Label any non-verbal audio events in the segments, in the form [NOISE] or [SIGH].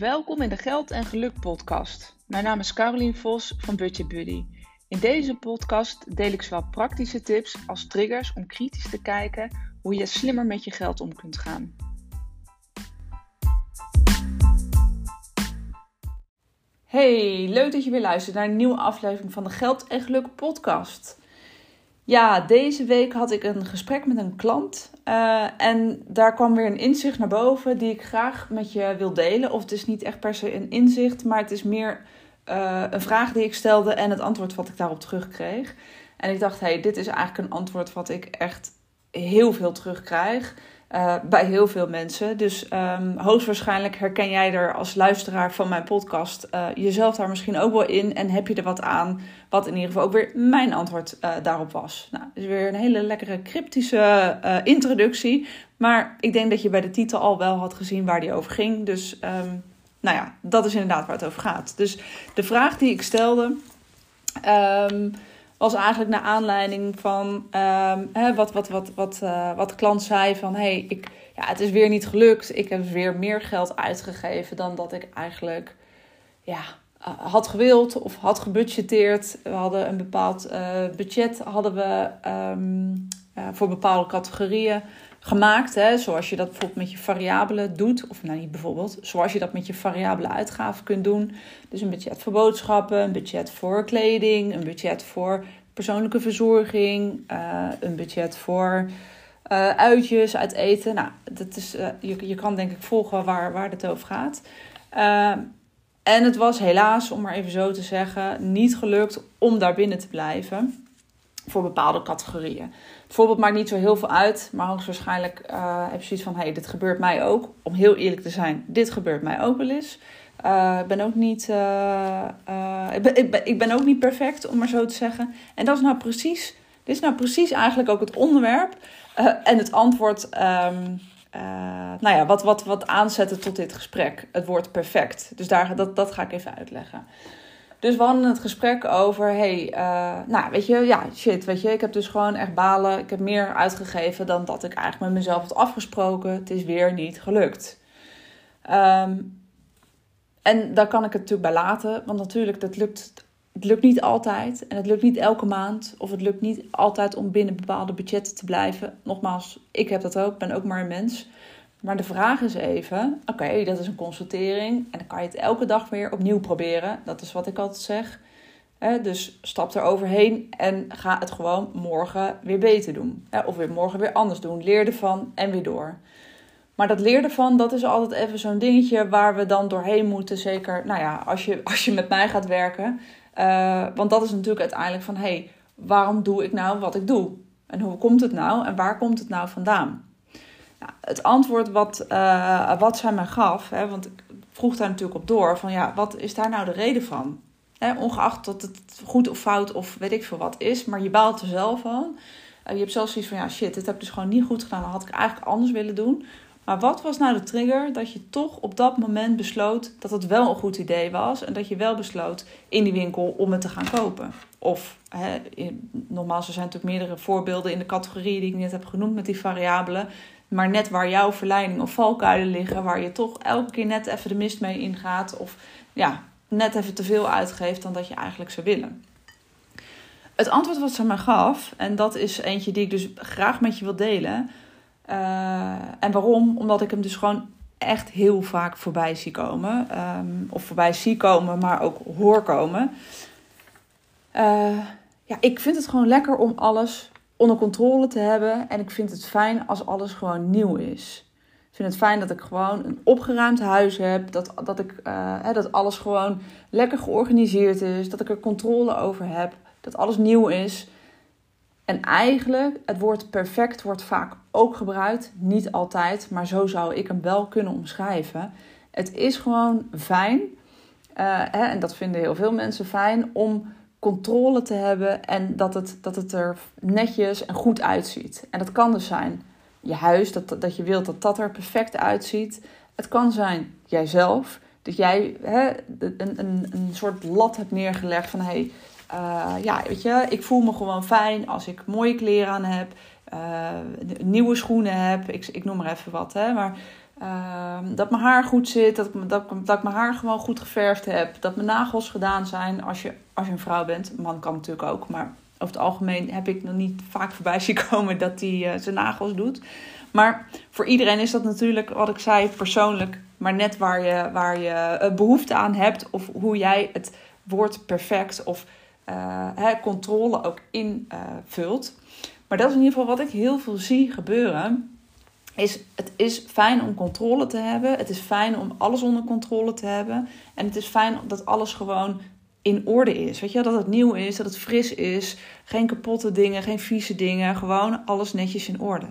Welkom in de Geld en Geluk podcast. Mijn naam is Carolien Vos van Budget Buddy. In deze podcast deel ik zowel praktische tips als triggers om kritisch te kijken hoe je slimmer met je geld om kunt gaan. Hey, leuk dat je weer luistert naar een nieuwe aflevering van de Geld en Geluk podcast. Ja, deze week had ik een gesprek met een klant. Uh, en daar kwam weer een inzicht naar boven die ik graag met je wil delen. Of het is niet echt per se een inzicht, maar het is meer uh, een vraag die ik stelde en het antwoord wat ik daarop terugkreeg. En ik dacht, hey, dit is eigenlijk een antwoord wat ik echt heel veel terugkrijg. Uh, bij heel veel mensen. Dus um, hoogstwaarschijnlijk herken jij er als luisteraar van mijn podcast uh, jezelf daar misschien ook wel in. En heb je er wat aan, wat in ieder geval ook weer mijn antwoord uh, daarop was. Nou, is weer een hele lekkere cryptische introductie. Maar ik denk dat je bij de titel al wel had gezien waar die over ging. Dus um, nou ja, dat is inderdaad waar het over gaat. Dus de vraag die ik stelde. Um, was eigenlijk naar aanleiding van um, hè, wat, wat, wat, wat, uh, wat de klant zei van hey, ik, ja, het is weer niet gelukt. Ik heb weer meer geld uitgegeven dan dat ik eigenlijk ja, had gewild of had gebudgeteerd. We hadden een bepaald uh, budget hadden we, um, voor bepaalde categorieën gemaakt. Hè, zoals je dat bijvoorbeeld met je variabelen doet. Of nou niet bijvoorbeeld, zoals je dat met je variabele uitgaven kunt doen. Dus een budget voor boodschappen, een budget voor kleding, een budget voor persoonlijke verzorging, uh, een budget voor uh, uitjes, uit eten. Nou, dat is, uh, je, je kan denk ik volgen waar, waar het over gaat. en het was helaas, om maar even zo te zeggen, niet gelukt om daar binnen te blijven voor bepaalde categorieën. Het voorbeeld maakt niet zo heel veel uit, maar hoogstwaarschijnlijk uh, heb je zoiets van: hé, hey, dit gebeurt mij ook. Om heel eerlijk te zijn, dit gebeurt mij ook wel eens. Uh, ik ben ook niet, uh, ik, ik, ben, ook niet perfect, om maar zo te zeggen. En dat is nou precies, dit is nou precies eigenlijk ook het onderwerp en het antwoord. Um, nou ja, wat, wat, wat aanzetten tot dit gesprek. Het woord perfect. Dus daar, dat, dat ga ik even uitleggen. Dus we hadden het gesprek over, hey, uh, nou weet je, ja, shit, weet je, ik heb dus gewoon echt balen. Ik heb meer uitgegeven dan dat ik eigenlijk met mezelf had afgesproken. Het is weer niet gelukt. Um, en daar kan ik het natuurlijk bij laten, want natuurlijk, dat lukt, het lukt niet altijd. En het lukt niet elke maand, of het lukt niet altijd om binnen bepaalde budgetten te blijven. Nogmaals, ik heb dat ook, ben ook maar een mens. Maar de vraag is even: oké, dat is een consultering. En dan kan je het elke dag weer opnieuw proberen. Dat is wat ik altijd zeg. dus stap er overheen en ga het gewoon morgen weer beter doen. of weer morgen weer anders doen. Leer ervan en weer door. Maar dat leer ervan, dat is altijd even zo'n dingetje waar we dan doorheen moeten. Zeker, nou ja, als je, als je met mij gaat werken. Uh, want dat is natuurlijk uiteindelijk van: hé, hey, waarom doe ik nou wat ik doe? En hoe komt het nou en waar komt het nou vandaan? Nou, het antwoord wat, uh, wat zij mij gaf, hè, want ik vroeg daar natuurlijk op door, van ja, wat is daar nou de reden van? Hè, ongeacht dat het goed of fout of weet ik veel wat is, maar je baalt er zelf van. Je hebt zelfs zoiets van, ja shit, dit heb ik dus gewoon niet goed gedaan, dat had ik eigenlijk anders willen doen. Maar wat was nou de trigger dat je toch op dat moment besloot dat het wel een goed idee was en dat je wel besloot in die winkel om het te gaan kopen? Of, hè, nogmaals, er zijn natuurlijk meerdere voorbeelden in de categorieën die ik net heb genoemd met die variabelen. Maar net waar jouw verleiding of valkuilen liggen, waar je toch elke keer net even de mist mee ingaat. Of ja, net even te veel uitgeeft dan dat je eigenlijk zou willen. Het antwoord wat ze mij gaf, en dat is eentje die ik dus graag met je wil delen. Uh, en waarom? Omdat ik hem dus gewoon echt heel vaak voorbij zie komen. Um, of voorbij zie komen, maar ook hoor komen. Uh, ja, ik vind het gewoon lekker om alles onder controle te hebben. En ik vind het fijn als alles gewoon nieuw is. Ik vind het fijn dat ik gewoon een opgeruimd huis heb. Dat, dat, ik, hè, dat alles gewoon lekker georganiseerd is. Dat ik er controle over heb. Dat alles nieuw is. En eigenlijk, het woord perfect wordt vaak ook gebruikt. Niet altijd, maar zo zou ik hem wel kunnen omschrijven. Het is gewoon fijn. Uh, hè, en dat vinden heel veel mensen fijn om controle te hebben en dat het, dat het er netjes en goed uitziet. En dat kan dus zijn je huis, dat, dat je wilt dat dat er perfect uitziet. Het kan zijn jijzelf, dat jij hè, een, een, een soort lat hebt neergelegd van hé, hey, uh, ja, weet je, ik voel me gewoon fijn als ik mooie kleren aan heb, uh, nieuwe schoenen heb, ik, ik noem maar even wat, hè, maar Ehm, dat mijn haar goed zit, dat, dat, dat ik mijn haar gewoon goed geverfd heb. Dat mijn nagels gedaan zijn als je, als je een vrouw bent. Een man kan natuurlijk ook, maar over het algemeen heb ik nog niet vaak voorbij [LAUGHS] zien komen dat hij eh, zijn nagels doet. Maar voor iedereen is dat natuurlijk, wat ik zei, persoonlijk. Maar net waar je, waar je eh, behoefte aan hebt of hoe jij het woord perfect of eh, hè, controle ook invult. maar dat is in ieder geval wat ik heel veel zie gebeuren. Is, het is fijn om controle te hebben. Het is fijn om alles onder controle te hebben. En het is fijn dat alles gewoon in orde is. Weet je, dat het nieuw is, dat het fris is. Geen kapotte dingen, geen vieze dingen. Gewoon alles netjes in orde.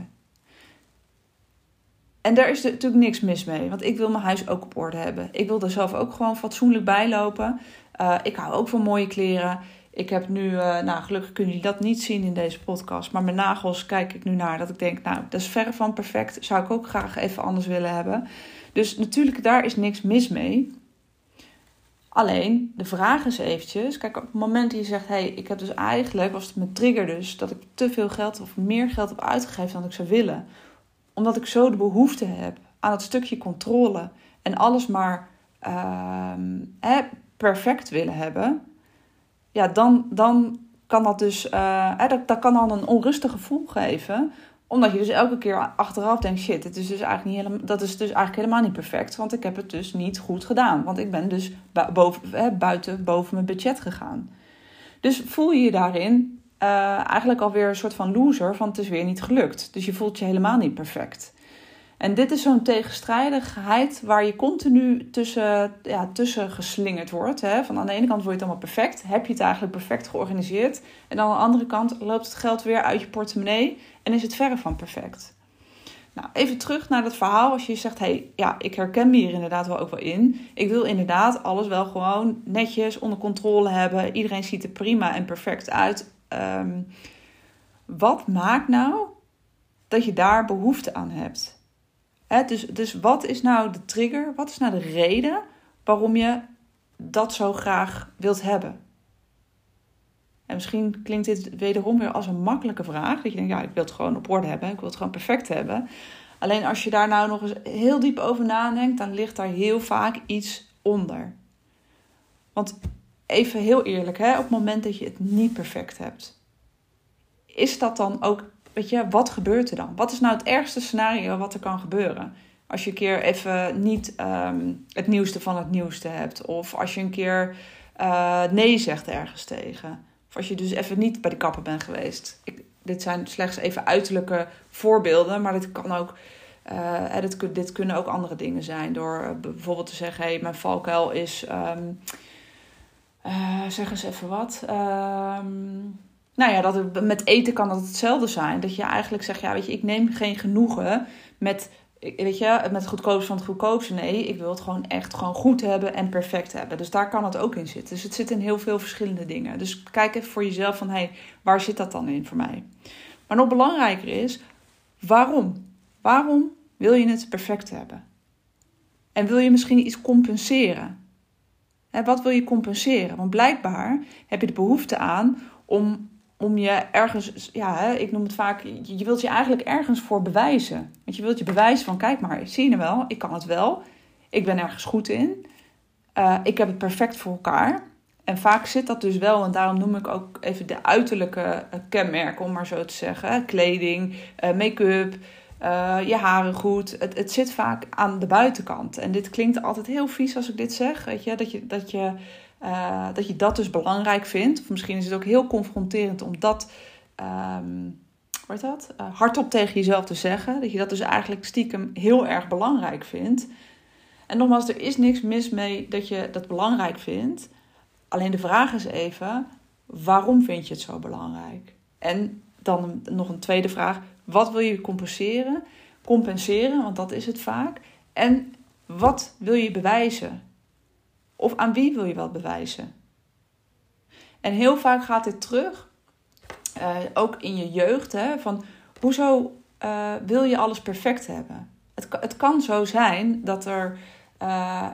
En daar is natuurlijk niks mis mee. Want ik wil mijn huis ook op orde hebben. Ik wil er zelf ook gewoon fatsoenlijk bij lopen. Uh, ik hou ook van mooie kleren. Ik heb nu, uh, nou gelukkig kunnen jullie dat niet zien in deze podcast. Maar mijn nagels kijk ik nu naar. Dat ik denk, nou dat is verre van perfect. Zou ik ook graag even anders willen hebben. Dus natuurlijk, daar is niks mis mee. Alleen, de vraag is eventjes... Kijk, op het moment dat je zegt... Hé, hey, ik heb dus eigenlijk, was het mijn trigger dus... Dat ik te veel geld of meer geld heb uitgegeven dan ik zou willen. Omdat ik zo de behoefte heb aan het stukje controle. En alles maar uh, perfect willen hebben. Ja, dan, dan kan dat dus... Hè, dat, dat kan dan een onrustig gevoel geven omdat je dus elke keer achteraf denkt: shit, het is dus eigenlijk niet helemaal, dat is dus eigenlijk helemaal niet perfect. Want ik heb het dus niet goed gedaan. Want ik ben dus boven, buiten boven mijn budget gegaan. Dus voel je je daarin uh, eigenlijk alweer een soort van loser, van het is weer niet gelukt. Dus je voelt je helemaal niet perfect. En dit is zo'n tegenstrijdigheid waar je continu tussen, ja, tussen geslingerd wordt. Hè? Van aan de ene kant word je het allemaal perfect, heb je het eigenlijk perfect georganiseerd. En aan de andere kant loopt het geld weer uit je portemonnee en is het verre van perfect. Nou, even terug naar dat verhaal. Als je zegt, hey, ja, ik herken me hier inderdaad wel ook wel in. Ik wil inderdaad alles wel gewoon netjes onder controle hebben. Iedereen ziet er prima en perfect uit. Um, wat maakt nou dat je daar behoefte aan hebt? Dus, dus wat is nou de trigger? Wat is nou de reden waarom je dat zo graag wilt hebben? En misschien klinkt dit wederom weer als een makkelijke vraag. Dat je denkt, ja, ik wil het gewoon op orde hebben. Ik wil het gewoon perfect hebben. Alleen als je daar nou nog eens heel diep over nadenkt, dan ligt daar heel vaak iets onder. Want even heel eerlijk, hè, op het moment dat je het niet perfect hebt, is dat dan ook weet je, wat gebeurt er dan? Wat is nou het ergste scenario wat er kan gebeuren? Als je een keer even niet um, het nieuwste van het nieuwste hebt. Of als je een keer uh, nee zegt ergens tegen. Of als je dus even niet bij de kapper bent geweest. Ik, dit zijn slechts even uiterlijke voorbeelden. Maar dit kan ook... Uh, dit, dit, kunnen ook andere dingen zijn. Door uh, bijvoorbeeld te zeggen... Hey, mijn valkuil is... Um, zeg eens even wat... Um, nou ja, dat met eten kan dat hetzelfde zijn. Dat je eigenlijk zegt, ja, weet je, ik neem geen genoegen met, weet je, met het van het goedkoopste. Nee, ik wil het gewoon echt gewoon goed hebben en perfect hebben. Dus daar kan het ook in zitten. Dus het zit in heel veel verschillende dingen. Dus kijk even voor jezelf van, hé, hey, waar zit dat dan in voor mij? Maar nog belangrijker is, waarom? Waarom wil je het perfect hebben? En wil je misschien iets compenseren? Hè, wat wil je compenseren? Want blijkbaar heb je de behoefte aan om om je ergens, ja, ik noem het vaak, je wilt je eigenlijk ergens voor bewijzen. Want je wilt je bewijzen van, kijk maar, zie je nou wel, ik kan het wel. Ik ben ergens goed in. Uh, ik heb het perfect voor elkaar. En vaak zit dat dus wel, en daarom noem ik ook even de uiterlijke kenmerken, om maar zo te zeggen. Kleding, uh, make-up, je haren goed. Het, het zit vaak aan de buitenkant. En dit klinkt altijd heel vies als ik dit zeg, weet je, dat je... Dat je uh, dat je dat dus belangrijk vindt. Of misschien is het ook heel confronterend om dat, um, wat dat? Uh, hardop tegen jezelf te zeggen. Dat je dat dus eigenlijk stiekem heel erg belangrijk vindt. En nogmaals, er is niks mis mee dat je dat belangrijk vindt. Alleen de vraag is even, waarom vind je het zo belangrijk? En dan nog een tweede vraag, wat wil je compenseren? Compenseren, want dat is het vaak. En wat wil je bewijzen? Of aan wie wil je wat bewijzen? En heel vaak gaat dit terug, uh, ook in je jeugd, hè, van hoezo uh, wil je alles perfect hebben? Het, het kan zo zijn dat er. Uh,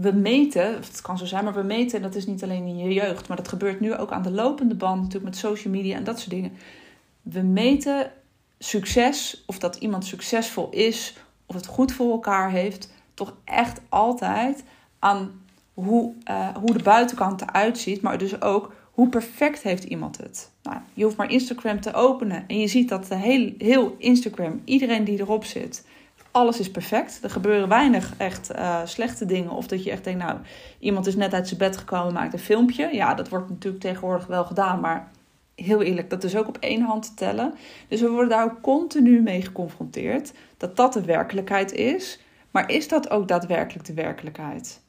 we meten, het kan zo zijn, maar we meten, dat is niet alleen in je jeugd, maar dat gebeurt nu ook aan de lopende band, natuurlijk met social media en dat soort dingen. We meten succes, of dat iemand succesvol is, of het goed voor elkaar heeft, toch echt altijd hoe, uh, hoe de buitenkant eruit ziet, maar dus ook hoe perfect heeft iemand het. Nou, je hoeft maar Instagram te openen en je ziet dat de heel, heel Instagram, iedereen die erop zit, alles is perfect. Er gebeuren weinig echt uh, slechte dingen. Of dat je echt denkt, nou, iemand is net uit zijn bed gekomen, maakt een filmpje. Ja, dat wordt natuurlijk tegenwoordig wel gedaan, maar heel eerlijk, dat is ook op één hand te tellen. Dus we worden daar ook continu mee geconfronteerd dat dat de werkelijkheid is. Maar is dat ook daadwerkelijk de werkelijkheid?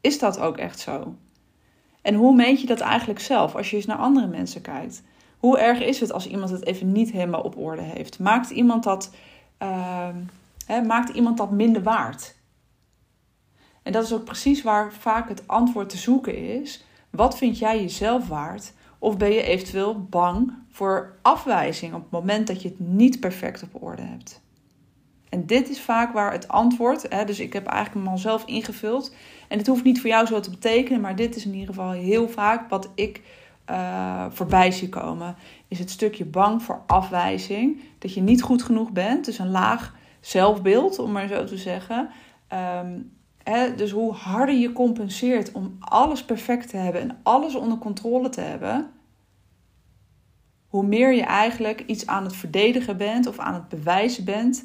Is dat ook echt zo? En hoe meet je dat eigenlijk zelf als je eens naar andere mensen kijkt? Hoe erg is het als iemand het even niet helemaal op orde heeft? Maakt iemand dat, hè, maakt iemand dat minder waard? En dat is ook precies waar vaak het antwoord te zoeken is. Wat vind jij jezelf waard? Of ben je eventueel bang voor afwijzing op het moment dat je het niet perfect op orde hebt? En dit is vaak waar het antwoord, hè, dus ik heb eigenlijk hem al zelf ingevuld. En het hoeft niet voor jou zo te betekenen, maar dit is in ieder geval heel vaak wat ik uh, voorbij zie komen. Is het stukje bang voor afwijzing. Dat je niet goed genoeg bent. Dus een laag zelfbeeld, om maar zo te zeggen. Um, hè, dus hoe harder je compenseert om alles perfect te hebben en alles onder controle te hebben. Hoe meer je eigenlijk iets aan het verdedigen bent of aan het bewijzen bent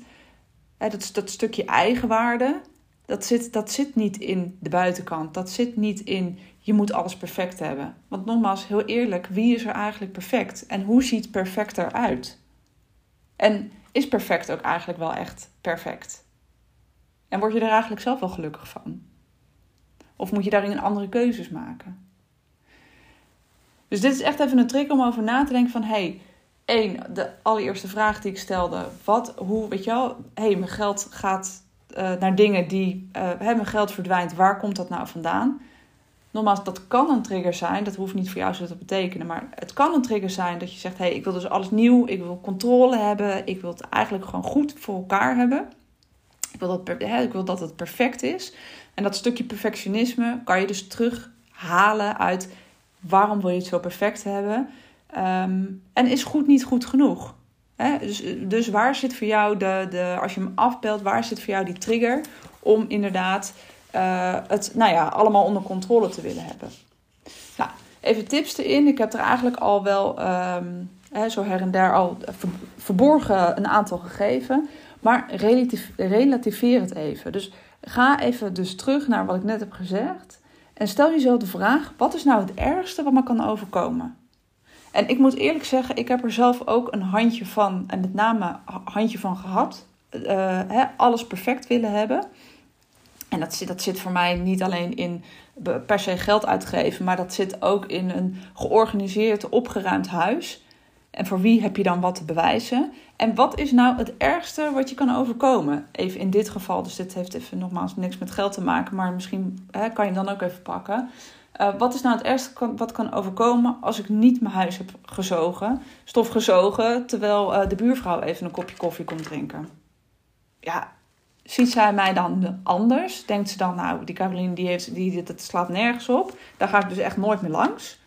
dat, dat stukje eigenwaarde, dat zit, dat zit niet in de buitenkant. Dat zit niet in je moet alles perfect hebben. Want nogmaals, heel eerlijk, wie is er eigenlijk perfect? En hoe ziet perfect eruit? En is perfect ook eigenlijk wel echt perfect? En word je er eigenlijk zelf wel gelukkig van? Of moet je daarin andere keuzes maken? Dus dit is echt even een trick om over na te denken van... hey, één, de allereerste vraag die ik stelde. Wat, hoe, weet je wel, hé, hey, mijn geld gaat uh, naar dingen die, uh, mijn geld verdwijnt. Waar komt dat nou vandaan? Nogmaals, dat kan een trigger zijn. Dat hoeft niet voor jou zo te betekenen. Maar het kan een trigger zijn dat je zegt: hé, hey, ik wil dus alles nieuw. Ik wil controle hebben. Ik wil het eigenlijk gewoon goed voor elkaar hebben. Ik wil dat, ik wil dat het perfect is. En dat stukje perfectionisme kan je dus terughalen uit waarom wil je het zo perfect hebben. Um, en is goed niet goed genoeg? Dus, dus waar zit voor jou de, de, als je hem afbelt, waar zit voor jou die trigger om inderdaad uh, het nou ja, allemaal onder controle te willen hebben? Nou, even tips erin. Ik heb er eigenlijk al wel um, hè, zo her en der al verborgen een aantal gegeven. Maar relatief, relativeer het even. Dus ga even dus terug naar wat ik net heb gezegd. En stel jezelf de vraag: wat is nou het ergste wat me kan overkomen? En ik moet eerlijk zeggen, ik heb er zelf ook een handje van, en met name handje van gehad. Hè, alles perfect willen hebben. En dat zit, dat zit voor mij niet alleen in per se geld uitgeven, maar dat zit ook in een georganiseerd, opgeruimd huis. En voor wie heb je dan wat te bewijzen? En wat is nou het ergste wat je kan overkomen? Even in dit geval, dus dit heeft even nogmaals niks met geld te maken, maar misschien kan je dan ook even pakken. Uh, wat is nou het ergste wat kan overkomen als ik niet mijn huis heb gezogen, stof gezogen, terwijl uh, de buurvrouw even een kopje koffie komt drinken? Ja, ziet zij mij dan anders? Denkt ze dan, nou, die Caroline die heeft, die, dat slaat nergens op, daar ga ik dus echt nooit meer langs?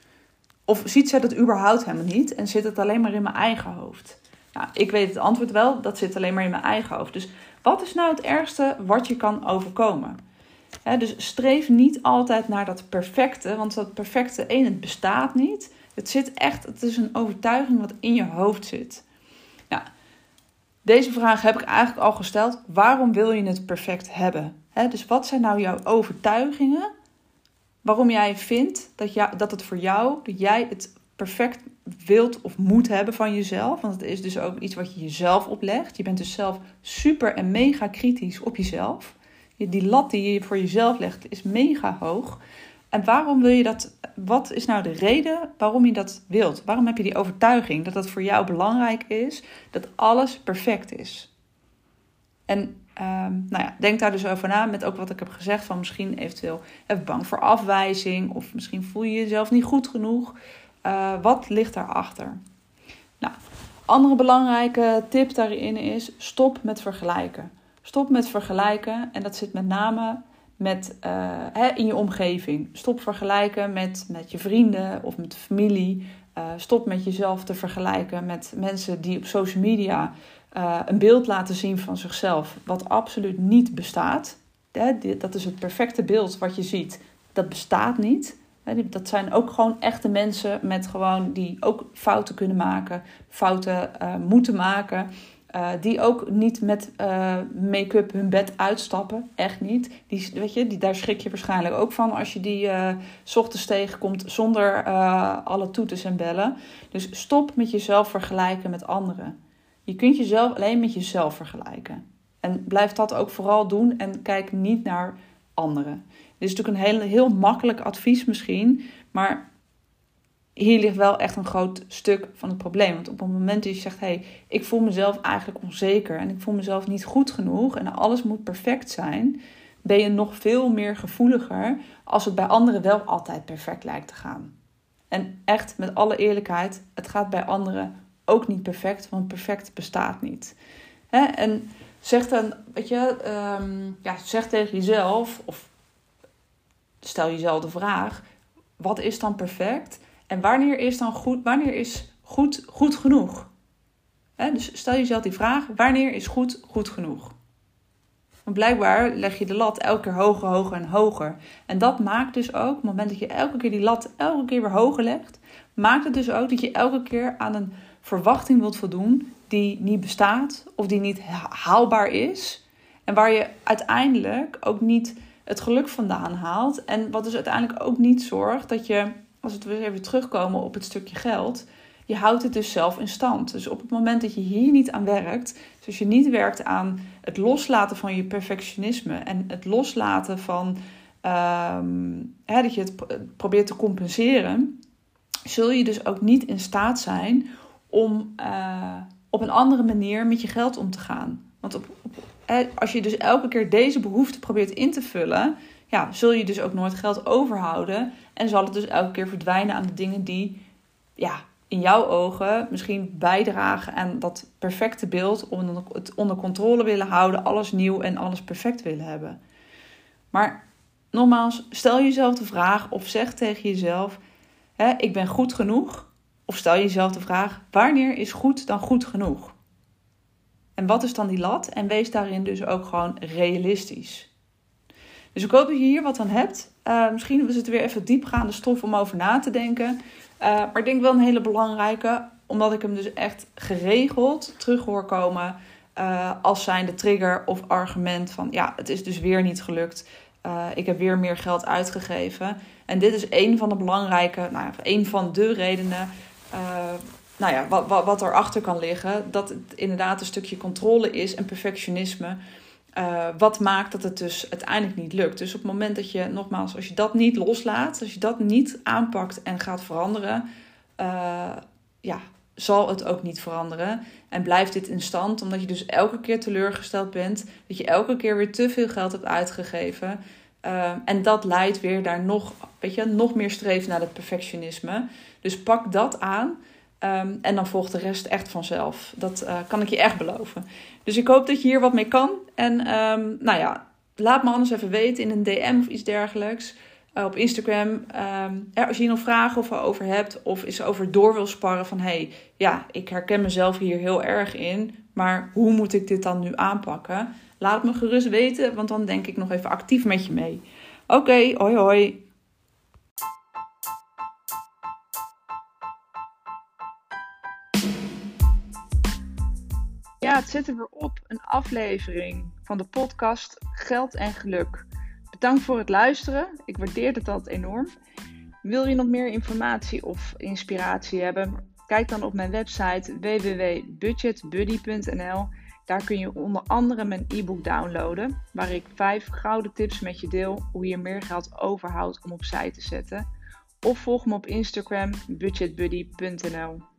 Of ziet zij dat überhaupt helemaal niet en zit het alleen maar in mijn eigen hoofd? Nou, ik weet het antwoord wel, dat zit alleen maar in mijn eigen hoofd. Dus wat is nou het ergste wat je kan overkomen? Dus streef niet altijd naar dat perfecte, want dat perfecte, één, het bestaat niet. Het zit echt, het is een overtuiging wat in je hoofd zit. Nou, deze vraag heb ik eigenlijk al gesteld. Waarom wil je het perfect hebben? dus wat zijn nou jouw overtuigingen waarom jij vindt dat, jou, dat het voor jou, dat jij het perfect wilt of moet hebben van jezelf? Want het is dus ook iets wat je jezelf oplegt. Je bent dus zelf super en mega kritisch op jezelf. Die lat die je voor jezelf legt is mega hoog. En waarom wil je dat? Wat is nou de reden waarom je dat wilt? Waarom heb je die overtuiging dat het voor jou belangrijk is dat alles perfect is? En um, nou ja, denk daar dus over na met ook wat ik heb gezegd van misschien eventueel even bang voor afwijzing of misschien voel je jezelf niet goed genoeg. Uh, wat ligt daarachter? Nou, andere belangrijke tip daarin is stop met vergelijken. Stop met vergelijken en dat zit met name met, uh, hè, in je omgeving. Stop vergelijken met, met je vrienden of met familie. Uh, stop met jezelf te vergelijken met mensen die op social media uh, een beeld laten zien van zichzelf, wat absoluut niet bestaat. Dat is het perfecte beeld wat je ziet. Dat bestaat niet. Dat zijn ook gewoon echte mensen met gewoon die ook fouten kunnen maken, fouten moeten maken. Uh, die ook niet met uh, make-up hun bed uitstappen. Echt niet. Die, weet je, die, daar schrik je waarschijnlijk ook van als je die s ochtends tegenkomt zonder alle toeters en bellen. Dus stop met jezelf vergelijken met anderen. Je kunt jezelf alleen met jezelf vergelijken. En blijf dat ook vooral doen en kijk niet naar anderen. Dit is natuurlijk een heel, heel makkelijk advies misschien, maar hier ligt wel echt een groot stuk van het probleem. Want op het moment dat je zegt: hé, hey, ik voel mezelf eigenlijk onzeker en ik voel mezelf niet goed genoeg en alles moet perfect zijn, ben je nog veel meer gevoeliger als het bij anderen wel altijd perfect lijkt te gaan. En echt, met alle eerlijkheid, het gaat bij anderen ook niet perfect, want perfect bestaat niet. Hè? En zeg dan, weet je, um, ja, zeg tegen jezelf, of stel jezelf de vraag: wat is dan perfect? En wanneer is dan goed, wanneer is goed, goed genoeg? dus stel jezelf die vraag: wanneer is goed goed genoeg? Want blijkbaar leg je de lat elke keer hoger, hoger en hoger. En dat maakt dus ook, op het moment dat je elke keer die lat elke keer weer hoger legt, maakt het dus ook dat je elke keer aan een verwachting wilt voldoen die niet bestaat of die niet haalbaar is. En waar je uiteindelijk ook niet het geluk vandaan haalt. En wat dus uiteindelijk ook niet zorgt dat je als we weer even terugkomen op het stukje geld, je houdt het dus zelf in stand. Dus op het moment dat je hier niet aan werkt, dus als je niet werkt aan het loslaten van je perfectionisme en het loslaten van ehm, hè, dat je het probeert te compenseren, zul je dus ook niet in staat zijn om uh, op een andere manier met je geld om te gaan. Want op, op, als je dus elke keer deze behoefte probeert in te vullen, ja, zul je dus ook nooit geld overhouden. En zal het dus elke keer verdwijnen aan de dingen die ja, in jouw ogen misschien bijdragen aan dat perfecte beeld. Om het onder controle willen houden, alles nieuw en alles perfect willen hebben. Maar nogmaals, stel jezelf de vraag of zeg tegen jezelf: hè, Ik ben goed genoeg. Of stel jezelf de vraag: Wanneer is goed dan goed genoeg? En wat is dan die lat? En wees daarin dus ook gewoon realistisch. Dus ik hoop dat je hier wat aan hebt. Uh, misschien is het weer even diepgaande stof om over na te denken. Uh, maar ik denk wel een hele belangrijke, omdat ik hem dus echt geregeld terug hoor komen uh, als zijnde trigger of argument van ja, het is dus weer niet gelukt. ik heb weer meer geld uitgegeven. En dit is een van de belangrijke, nou een van de redenen nou ja, wat, wat, wat erachter kan liggen. Dat het inderdaad een stukje controle is en perfectionisme. Uh, wat maakt dat het dus uiteindelijk niet lukt. Dus op het moment dat je, nogmaals, als je dat niet loslaat, als je dat niet aanpakt en gaat veranderen, uh, ja, zal het ook niet veranderen. En blijft dit in stand, omdat je dus elke keer teleurgesteld bent, dat je elke keer weer te veel geld hebt uitgegeven. Uh, en dat leidt weer naar nog, weet je, nog meer streven naar het perfectionisme. Dus pak dat aan. Um, en dan volgt de rest echt vanzelf. Dat uh, kan ik je echt beloven. Dus ik hoop dat je hier wat mee kan. En um, nou ja, laat me anders even weten in een DM of iets dergelijks. Uh, op Instagram. Um, als je hier nog vragen over hebt. Of eens over door wil sparren van... hey, ja, ik herken mezelf hier heel erg in. Maar hoe moet ik dit dan nu aanpakken? Laat me gerust weten, want dan denk ik nog even actief met je mee. Oké, hoi hoi. Ja, het zit er weer op. Een aflevering van de podcast Geld en Geluk. Bedankt voor het luisteren. Ik waardeer het altijd enorm. Wil je nog meer informatie of inspiratie hebben? Kijk dan op mijn website www.budgetbuddy.nl. Daar kun je onder andere mijn e-book downloaden, waar ik vijf gouden tips met je deel hoe je meer geld overhoudt om opzij te zetten. Of volg me op Instagram budgetbuddy.nl.